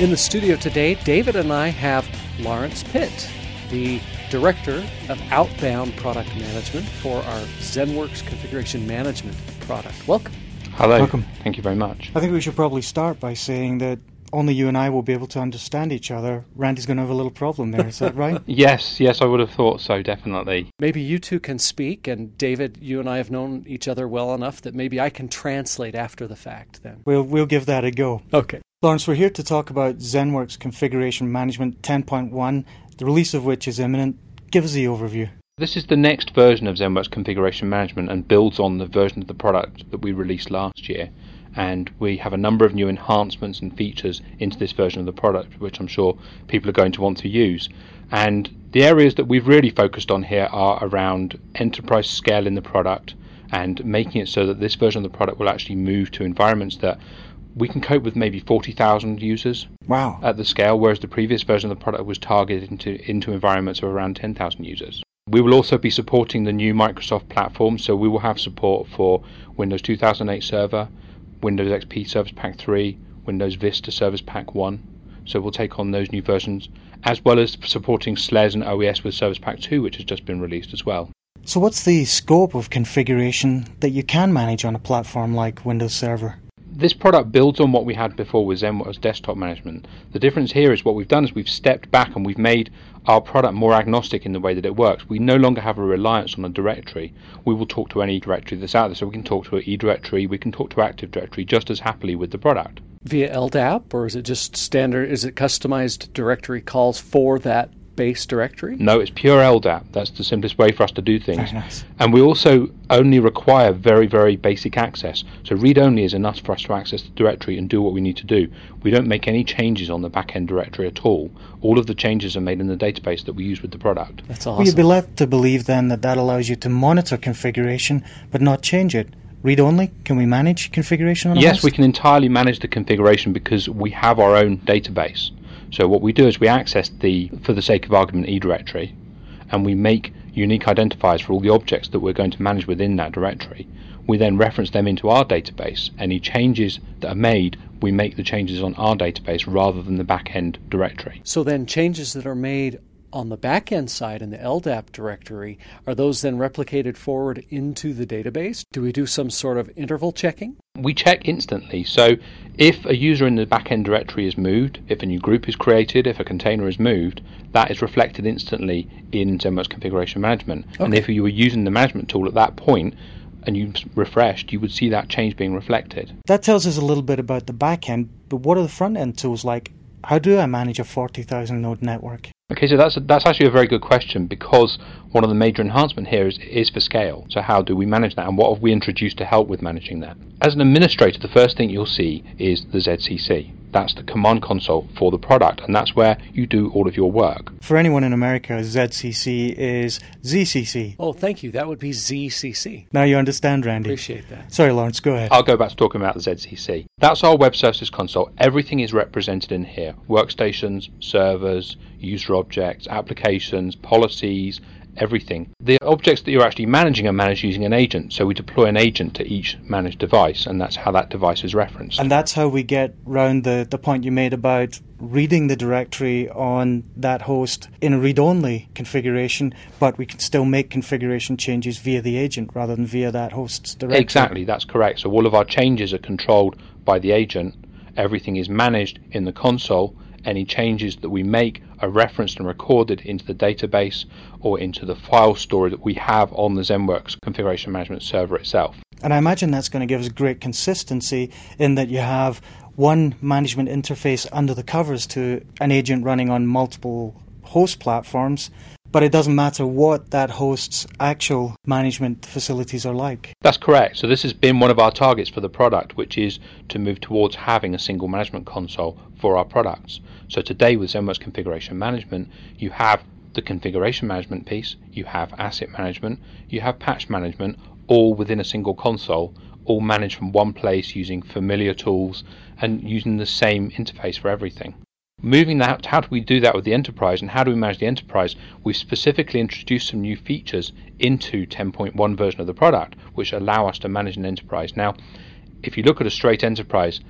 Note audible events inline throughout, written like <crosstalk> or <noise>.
In the studio today, David and I have Laurence Pitt, the Director of Outbound Product Management for our ZenWorks Configuration Management product. Welcome. Hello. Welcome. Thank you very much. I think we should probably start by saying that only you and I will be able to understand each other. Randy's going to have a little problem there. Is that <laughs> right? Yes, yes, I would have thought so, definitely. Maybe you two can speak, and David, you and I have known each other well enough that maybe I can translate after the fact then. We'll we'll give that a go. Okay. Laurence, we're here to talk about ZenWorks Configuration Management 10.1, the release of which is imminent. Give us the overview. This is the next version of ZenWorks Configuration Management and builds on the version of the product that we released last year. And we have a number of new enhancements and features into this version of the product, which I'm sure people are going to want to use. And the areas that we've really focused on here are around enterprise scale in the product and making it so that this version of the product will actually move to environments that we can cope with maybe 40,000 users Wow. at the scale, whereas the previous version of the product was targeted into, into environments of around 10,000 users. We will also be supporting the new Microsoft platform, so we will have support for Windows 2008 Server, Windows XP Service Pack 3, Windows Vista Service Pack 1. So we'll take on those new versions, as well as supporting SLES and OES with Service Pack 2, which has just been released as well. So, what's the scope of configuration that you can manage on a platform like Windows Server? This product builds on what we had before with ZenWorks desktop management. The difference here is what we've done is we've stepped back and we've made our product more agnostic in the way that it works. We no longer have a reliance on a directory. We will talk to any directory that's out there. So we can talk to an eDirectory, we can talk to Active Directory just as happily with the product. Via LDAP, or is it just standard? Is it customized directory calls for that base directory? No, it's pure LDAP. That's the simplest way for us to do things. Very nice. And we also only require very, very basic access. So read only is enough for us to access the directory and do what we need to do. We don't make any changes on the back end directory at all. All of the changes are made in the database that we use with the product. That's Well, you'd be led to believe then that that allows you to monitor configuration but not change it. Read only? Can we manage configuration on a Yes, host? we can entirely manage the configuration because we have our own database. So what we do is we access the, for the sake of argument, E directory, and we make unique identifiers for all the objects that we're going to manage within that directory. We then reference them into our database. Any changes that are made, we make the changes on our database rather than the back end directory. So then changes that are made on the back end side in the LDAP directory, are those then replicated forward into the database? Do we do some sort of interval checking? We check instantly. So if a user in the backend directory is moved, if a new group is created, if a container is moved, that is reflected instantly in ZenWorks Configuration Management. And if you were using the management tool at that point and you refreshed, you would see that change being reflected. That tells us a little bit about the back end, but what are the front end tools like? How do I manage a 40,000 node network? Okay, so that's that's actually a very good question because one of the major enhancement here is is for scale. So how do we manage that, and what have we introduced to help with managing that? As an administrator, the first thing you'll see is the ZCC. That's the command console for the product, and that's where you do all of your work. For anyone in America, ZCC is ZCC. Oh, thank you. That would be ZCC. Now you understand, Randy. Appreciate that. Sorry, Laurence, go ahead. I'll go back to talking about the ZCC. That's our web services console. Everything is represented in here workstations, servers, user objects, applications, policies, everything. The objects that you're actually managing are managed using an agent. So we deploy an agent to each managed device, and that's how that device is referenced. And that's how we get round the, the point you made about reading the directory on that host in a read only configuration, but we can still make configuration changes via the agent rather than via that host's directory. Exactly, that's correct. So all of our changes are controlled by the agent. Everything is managed in the console. Any changes that we make are referenced and recorded into the database or into the file store that we have on the ZenWorks configuration management server itself. And I imagine that's going to give us great consistency in that you have one management interface under the covers to an agent running on multiple host platforms, but it doesn't matter what that host's actual management facilities are like. That's correct. So this has been one of our targets for the product, which is to move towards having a single management console for our products. So today with ZenWorks Configuration Management, you have the configuration management piece, you have asset management, you have patch management, all within a single console, all managed from one place using familiar tools and using the same interface for everything. Moving that, how do we do that with the enterprise and how do we manage the enterprise? We've specifically introduced some new features into 10.1 version of the product, which allow us to manage an enterprise. Now, if you look at a straight enterprise,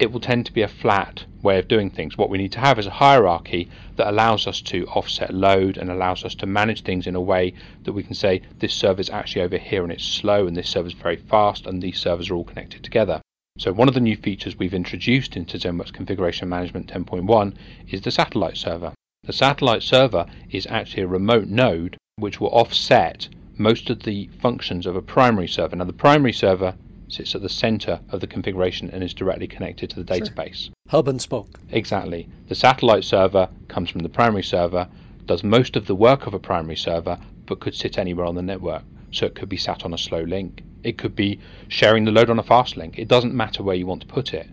it will tend to be a flat way of doing things. What we need to have is a hierarchy that allows us to offset load and allows us to manage things in a way that we can say this server is actually over here and it's slow and this server is very fast and these servers are all connected together. So one of the new features we've introduced into ZenWorks Configuration Management 10.1 is the satellite server. The satellite server is actually a remote node which will offset most of the functions of a primary server. Now the primary server sits at the center of the configuration and is directly connected to the database. Sure. Hub and spoke. Exactly. The satellite server comes from the primary server, does most of the work of a primary server, but could sit anywhere on the network. So it could be sat on a slow link. It could be sharing the load on a fast link. It doesn't matter where you want to put it.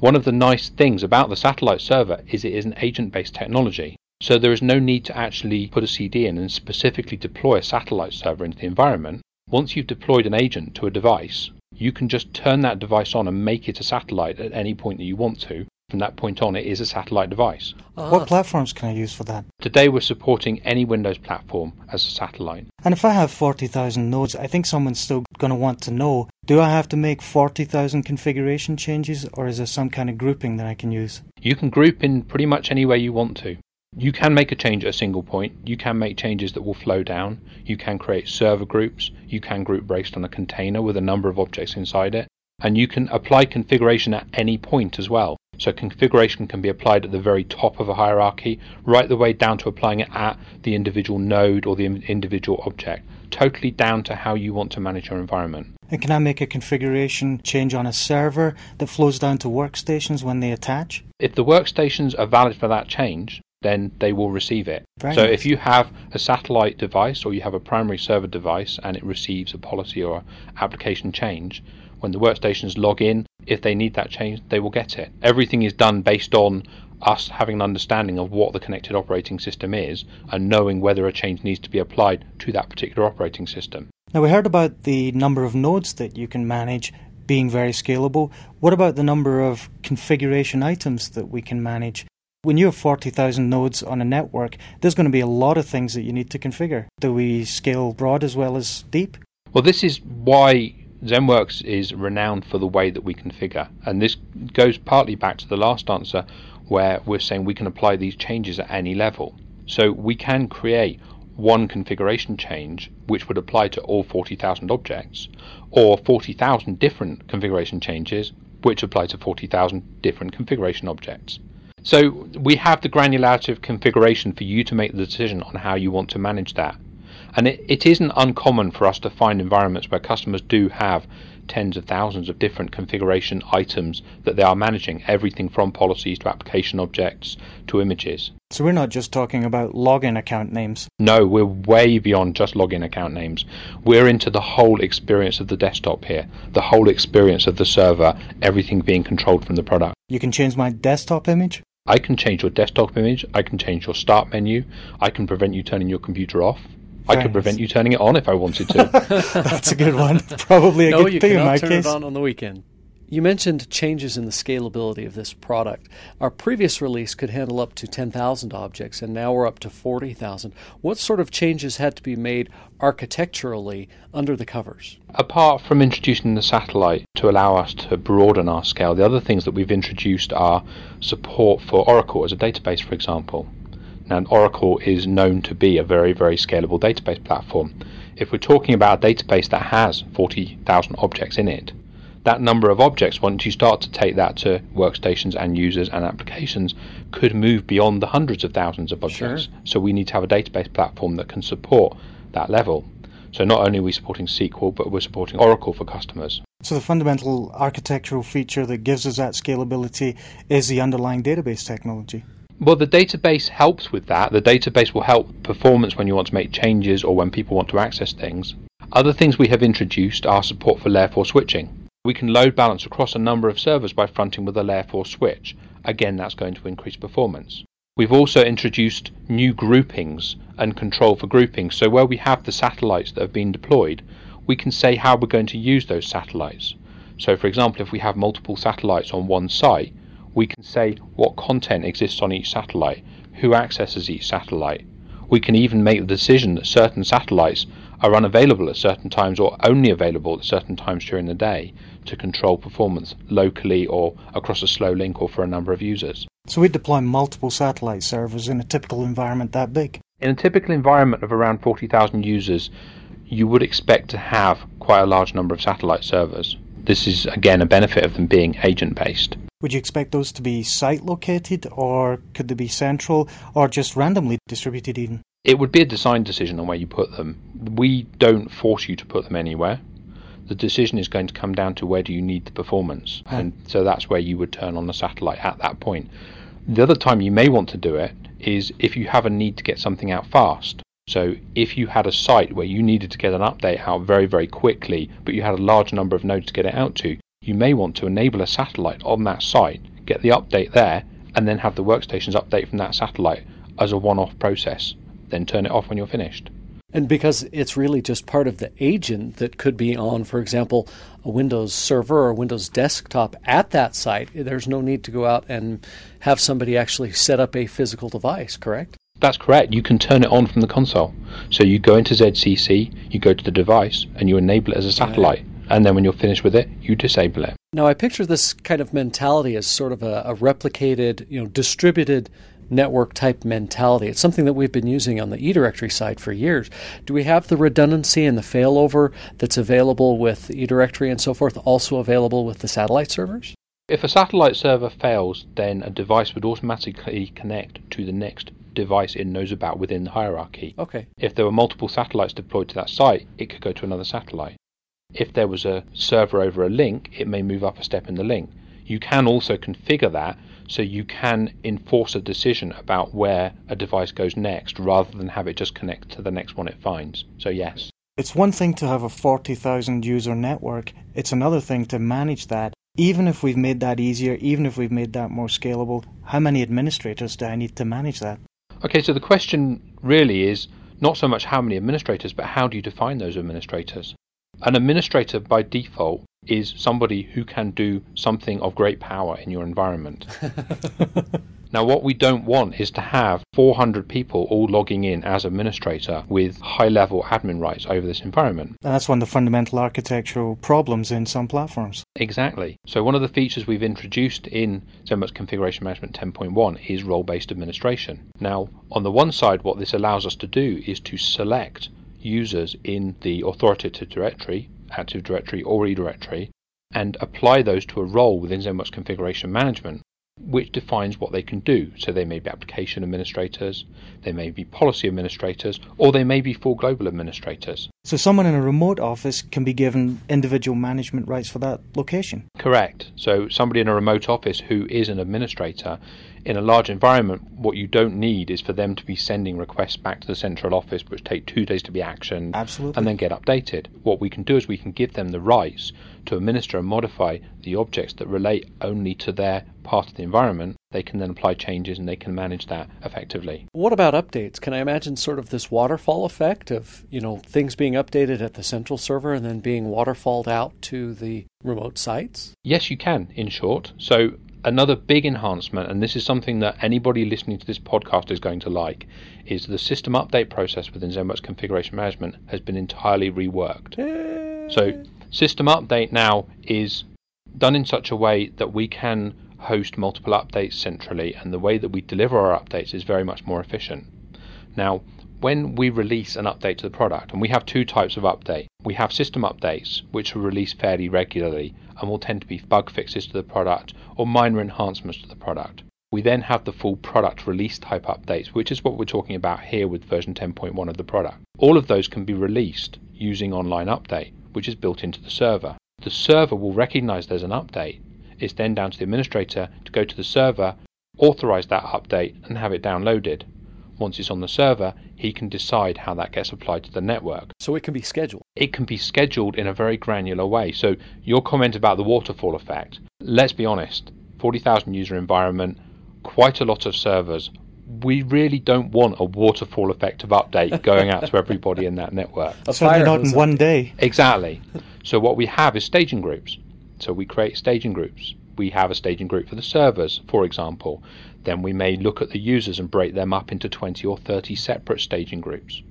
One of the nice things about the satellite server is it is an agent based technology. So there is no need to actually put a CD in and specifically deploy a satellite server into the environment. Once you've deployed an agent to a device, you can just turn that device on and make it a satellite at any point that you want to. From that point on, it is a satellite device. Uh-huh. What platforms can I use for that? Today, we're supporting any Windows platform as a satellite. And if I have 40,000 nodes, I think someone's still going to want to know do I have to make 40,000 configuration changes, or is there some kind of grouping that I can use? You can group in pretty much any way you want to. You can make a change at a single point. You can make changes that will flow down. You can create server groups. You can group based on a container with a number of objects inside it. And you can apply configuration at any point as well. So configuration can be applied at the very top of a hierarchy, right the way down to applying it at the individual node or the individual object, totally down to how you want to manage your environment. And can I make a configuration change on a server that flows down to workstations when they attach? If the workstations are valid for that change, then they will receive it. Very so nice. if you have a satellite device or you have a primary server device and it receives a policy or application change, when the workstations log in, if they need that change, they will get it. Everything is done based on us having an understanding of what the connected operating system is and knowing whether a change needs to be applied to that particular operating system. Now, we heard about the number of nodes that you can manage being very scalable. What about the number of configuration items that we can manage? When you have 40,000 nodes on a network, there's going to be a lot of things that you need to configure. Do we scale broad as well as deep? Well, this is why ZenWorks is renowned for the way that we configure. And this goes partly back to the last answer where we're saying we can apply these changes at any level. So we can create one configuration change which would apply to all 40,000 objects, or 40,000 different configuration changes which apply to 40,000 different configuration objects. So we have the granularity of configuration for you to make the decision on how you want to manage that. And it, it isn't uncommon for us to find environments where customers do have tens of thousands of different configuration items that they are managing, everything from policies to application objects to images. So we're not just talking about login account names. No, we're way beyond just login account names. We're into the whole experience of the desktop here, the whole experience of the server, everything being controlled from the product. You can change my desktop image? I can change your desktop image, I can change your start menu, I can prevent you turning your computer off. I could prevent you turning it on if I wanted to. <laughs> That's a good one. Probably a no, good thing in my turn case. it on on the weekend. You mentioned changes in the scalability of this product. Our previous release could handle up to 10,000 objects, and now we're up to 40,000. What sort of changes had to be made architecturally under the covers? Apart from introducing the satellite to allow us to broaden our scale, the other things that we've introduced are support for Oracle as a database, for example. Now, Oracle is known to be a very, very scalable database platform. If we're talking about a database that has 40,000 objects in it, that number of objects, once you start to take that to workstations and users and applications, could move beyond the hundreds of thousands of objects. Sure. So we need to have a database platform that can support that level. So not only are we supporting SQL, but we're supporting Oracle for customers. So the fundamental architectural feature that gives us that scalability is the underlying database technology. Well, the database helps with that. The database will help performance when you want to make changes or when people want to access things. Other things we have introduced are support for layer 4 switching. We can load balance across a number of servers by fronting with a layer 4 switch. Again, that's going to increase performance. We've also introduced new groupings and control for groupings. So where we have the satellites that have been deployed, we can say how we're going to use those satellites. So for example, if we have multiple satellites on one site, We can say what content exists on each satellite, who accesses each satellite. We can even make the decision that certain satellites are unavailable at certain times or only available at certain times during the day to control performance locally or across a slow link or for a number of users. So we deploy multiple satellite servers in a typical environment that big. In a typical environment of around 40,000 users, you would expect to have quite a large number of satellite servers. This is again a benefit of them being agent based. Would you expect those to be site located or could they be central or just randomly distributed even? It would be a design decision on where you put them. We don't force you to put them anywhere. The decision is going to come down to where do you need the performance. And so that's where you would turn on the satellite at that point. The other time you may want to do it is if you have a need to get something out fast. So if you had a site where you needed to get an update out very, very quickly, but you had a large number of nodes to get it out to, you may want to enable a satellite on that site, get the update there, and then have the workstations update from that satellite as a one off process. Then turn it off when you're finished. And because it's really just part of the agent that could be on, for example, a Windows server or Windows desktop at that site, there's no need to go out and have somebody actually set up a physical device, correct? That's correct. You can turn it on from the console. So you go into ZCC, you go to the device, and you enable it as a satellite. And then when you're finished with it, you disable it. Now, I picture this kind of mentality as sort of a, a replicated, you know, distributed network type mentality. It's something that we've been using on the eDirectory side for years. Do we have the redundancy and the failover that's available with eDirectory and so forth also available with the satellite servers? If a satellite server fails, then a device would automatically connect to the next device it knows about within the hierarchy. Okay. If there were multiple satellites deployed to that site, it could go to another satellite. If there was a server over a link, it may move up a step in the link. You can also configure that so you can enforce a decision about where a device goes next rather than have it just connect to the next one it finds. So, yes. It's one thing to have a 40,000 user network, it's another thing to manage that. Even if we've made that easier, even if we've made that more scalable, how many administrators do I need to manage that? Okay, so the question really is not so much how many administrators, but how do you define those administrators? An administrator by default is somebody who can do something of great power in your environment. <laughs> now, what we don't want is to have 400 people all logging in as administrator with high level admin rights over this environment. And that's one of the fundamental architectural problems in some platforms. Exactly. So, one of the features we've introduced in ZenWorks Configuration Management 10.1 is role based administration. Now, on the one side, what this allows us to do is to select users in the authoritative directory, Active Directory or eDirectory, and apply those to a role within ZenWorks Configuration Management, which defines what they can do. So they may be application administrators, they may be policy administrators, or they may be full global administrators. So someone in a remote office can be given individual management rights for that location. Correct. So somebody in a remote office who is an administrator in a large environment, what you don't need is for them to be sending requests back to the central office, which take two days to be actioned Absolutely. and then get updated. What we can do is we can give them the rights to administer and modify the objects that relate only to their part of the environment. They can then apply changes and they can manage that effectively. What about updates? Can I imagine sort of this waterfall effect of, you know, things being updated at the central server and then being waterfalled out to the remote sites? Yes, you can, in short. So another big enhancement, and this is something that anybody listening to this podcast is going to like, is the system update process within ZenWorks Configuration Management has been entirely reworked. So, system update now is done in such a way that we can host multiple updates centrally, and the way that we deliver our updates is very much more efficient. Now, when we release an update to the product, and we have two types of update, we have system updates, which are released fairly regularly and will tend to be bug fixes to the product or minor enhancements to the product. We then have the full product release type updates, which is what we're talking about here with version 10.1 of the product. All of those can be released using online update, which is built into the server. The server will recognize there's an update. It's then down to the administrator to go to the server, authorize that update, and have it downloaded. Once it's on the server, he can decide how that gets applied to the network. So it can be scheduled. It can be scheduled in a very granular way. So, your comment about the waterfall effect, let's be honest 40,000 user environment, quite a lot of servers. We really don't want a waterfall effect of update <laughs> going out to everybody in that network. A Certainly not in one day. Exactly. So, what we have is staging groups. So, we create staging groups we have a staging group for the servers, for example. Then we may look at the users and break them up into 20 or 30 separate staging groups.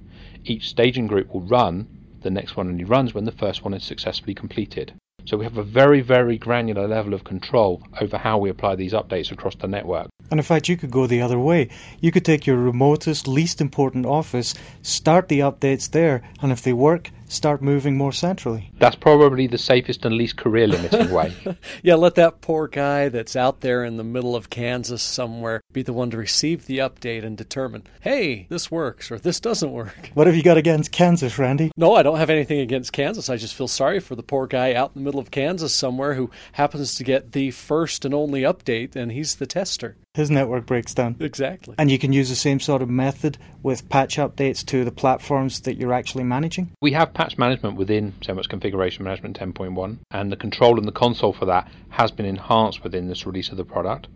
Each staging group will run, the next one only runs when the first one is successfully completed. So we have a very, very granular level of control over how we apply these updates across the network. And in fact, you could go the other way. You could take your remotest, least important office, start the updates there, and if they work, start moving more centrally. That's probably the safest and least career limiting way. <laughs> yeah, let that poor guy that's out there in the middle of Kansas somewhere be the one to receive the update and determine, hey, this works or this doesn't work. What have you got against Kansas, Randy? No, I don't have anything against Kansas. I just feel sorry for the poor guy out in the middle of Kansas somewhere who happens to get the first and only update and he's the tester. His network breaks down. Exactly. And you can use the same sort of method with patch updates to the platforms that you're actually managing? We have patch management within ZenWorks Configuration Management 10.1, and the control in the console for that has been enhanced within this release of the product.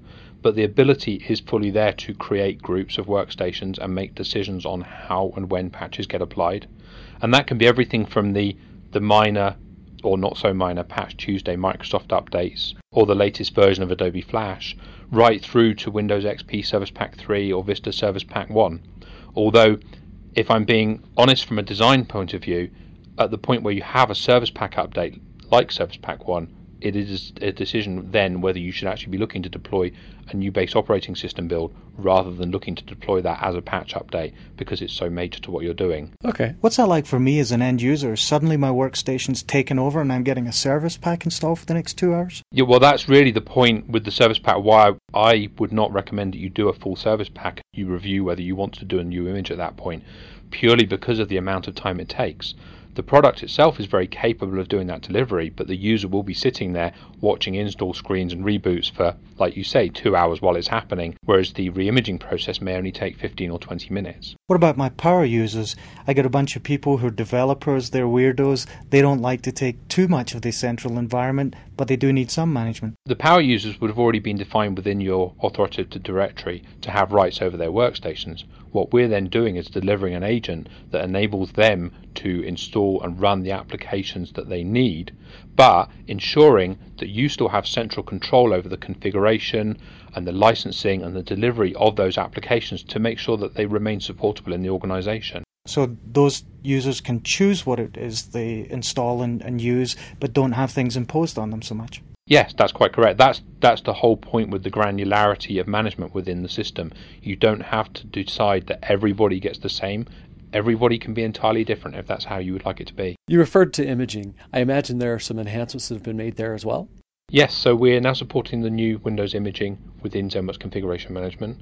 But the ability is fully there to create groups of workstations and make decisions on how and when patches get applied. And that can be everything from the, the minor or not so minor Patch Tuesday Microsoft updates or the latest version of Adobe Flash, right through to Windows XP Service Pack 3 or Vista Service Pack 1. Although, if I'm being honest from a design point of view, at the point where you have a Service Pack update like Service Pack 1, it is a decision then whether you should actually be looking to deploy a new base operating system build rather than looking to deploy that as a patch update because it's so major to what you're doing. Okay. What's that like for me as an end user? Suddenly my workstation's taken over and I'm getting a service pack installed for the next two hours? Yeah, well, that's really the point with the service pack. Why I would not recommend that you do a full service pack. You review whether you want to do a new image at that point, purely because of the amount of time it takes. The product itself is very capable of doing that delivery, but the user will be sitting there watching install screens and reboots for, like you say, two hours while it's happening, whereas the re-imaging process may only take 15 or 20 minutes. What about my power users? I get a bunch of people who are developers, they're weirdos, they don't like to take too much of the central environment, but they do need some management. The power users would have already been defined within your authoritative directory to have rights over their workstations. What we're then doing is delivering an agent that enables them to install and run the applications that they need, but ensuring that you still have central control over the configuration and the licensing and the delivery of those applications to make sure that they remain supportable in the organization. So those users can choose what it is they install and, and use, but don't have things imposed on them so much. Yes, that's quite correct. That's that's the whole point with the granularity of management within the system. You don't have to decide that everybody gets the same. Everybody can be entirely different if that's how you would like it to be. You referred to imaging. I imagine there are some enhancements that have been made there as well. Yes, so we're now supporting the new Windows imaging within ZenWorks Configuration Management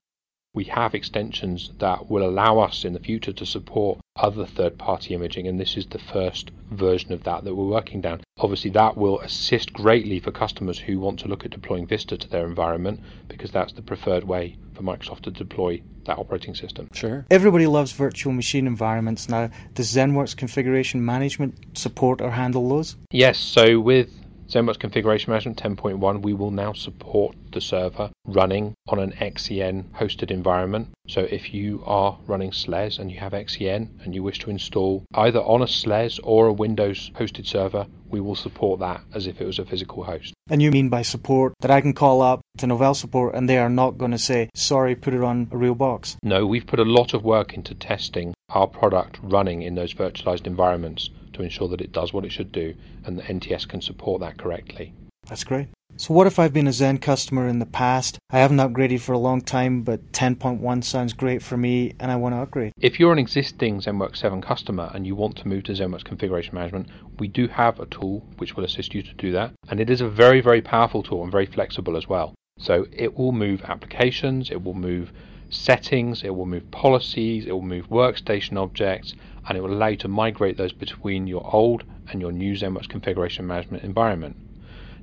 we have extensions that will allow us in the future to support other third party imaging, and this is the first version of that that we're working down. Obviously, that will assist greatly for customers who want to look at deploying Vista to their environment because that's the preferred way for Microsoft to deploy that operating system. Sure. Everybody loves virtual machine environments now. Does ZenWorks configuration management support or handle those? Yes, so with ZenWorks Configuration Management 10.1, we will now support the server running on an XEN hosted environment. So if you are running SLES and you have XEN and you wish to install either on a SLES or a Windows hosted server, we will support that as if it was a physical host. And you mean by support that I can call up to Novell support and they are not going to say, sorry, put it on a real box? No, we've put a lot of work into testing our product running in those virtualized environments to ensure that it does what it should do and that NTS can support that correctly. That's great. So, what if I've been a Zen customer in the past? I haven't upgraded for a long time, but 10.1 sounds great for me and I want to upgrade. If you're an existing ZenWorks 7 customer and you want to move to ZenWorks Configuration Management, we do have a tool which will assist you to do that. And it is a very, very powerful tool and very flexible as well. So, it will move applications, it will move settings, it will move policies, it will move workstation objects, and it will allow you to migrate those between your old and your new ZenWorks configuration management environment.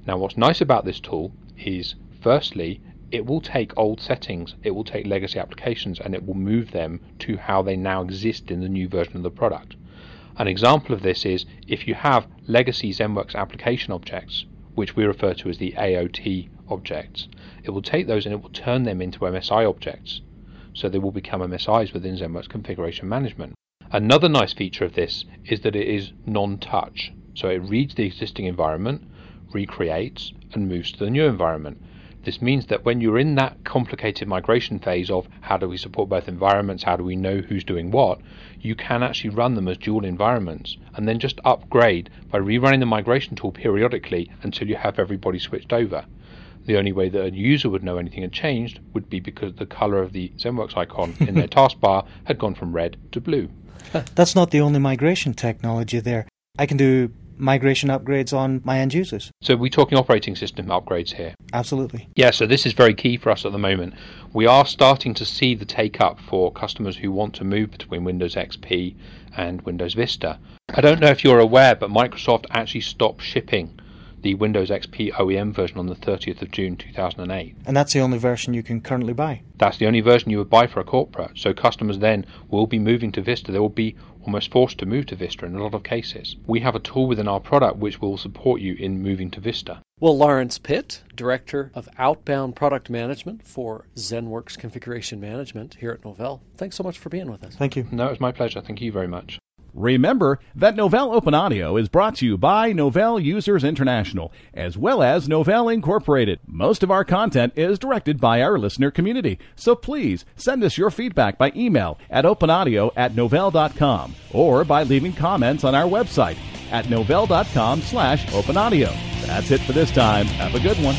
Now, what's nice about this tool is, firstly, it will take old settings, it will take legacy applications, and it will move them to how they now exist in the new version of the product. An example of this is if you have legacy ZenWorks application objects, which we refer to as the AOT objects, it will take those and it will turn them into MSI objects. So they will become MSIs within ZenWorks configuration management. Another nice feature of this is that it is non touch. So it reads the existing environment, recreates, and moves to the new environment. This means that when you're in that complicated migration phase of how do we support both environments, how do we know who's doing what, you can actually run them as dual environments and then just upgrade by rerunning the migration tool periodically until you have everybody switched over. The only way that a user would know anything had changed would be because the color of the ZenWorks icon in their <laughs> taskbar had gone from red to blue. That's not the only migration technology there. I can do migration upgrades on my end users. So we're talking operating system upgrades here. Absolutely. Yeah, so this is very key for us at the moment. We are starting to see the take up for customers who want to move between Windows XP and Windows Vista. I don't know if you're aware, but Microsoft actually stopped shipping the Windows XP OEM version on the 30th of June 2008. And that's the only version you can currently buy. That's the only version you would buy for a corporate. So customers then will be moving to Vista. They will be almost forced to move to Vista in a lot of cases. We have a tool within our product which will support you in moving to Vista. Well, Laurence Pitt, Director of Outbound Product Management for ZenWorks Configuration Management here at Novell, thanks so much for being with us. Thank you. No, it's my pleasure. Thank you very much. Remember that Novell Open Audio is brought to you by Novell Users International, as well as Novell Incorporated. Most of our content is directed by our listener community, so please send us your feedback by email at openaudio at novell.com or by leaving comments on our website at novell.com slash openaudio. That's it for this time. Have a good one.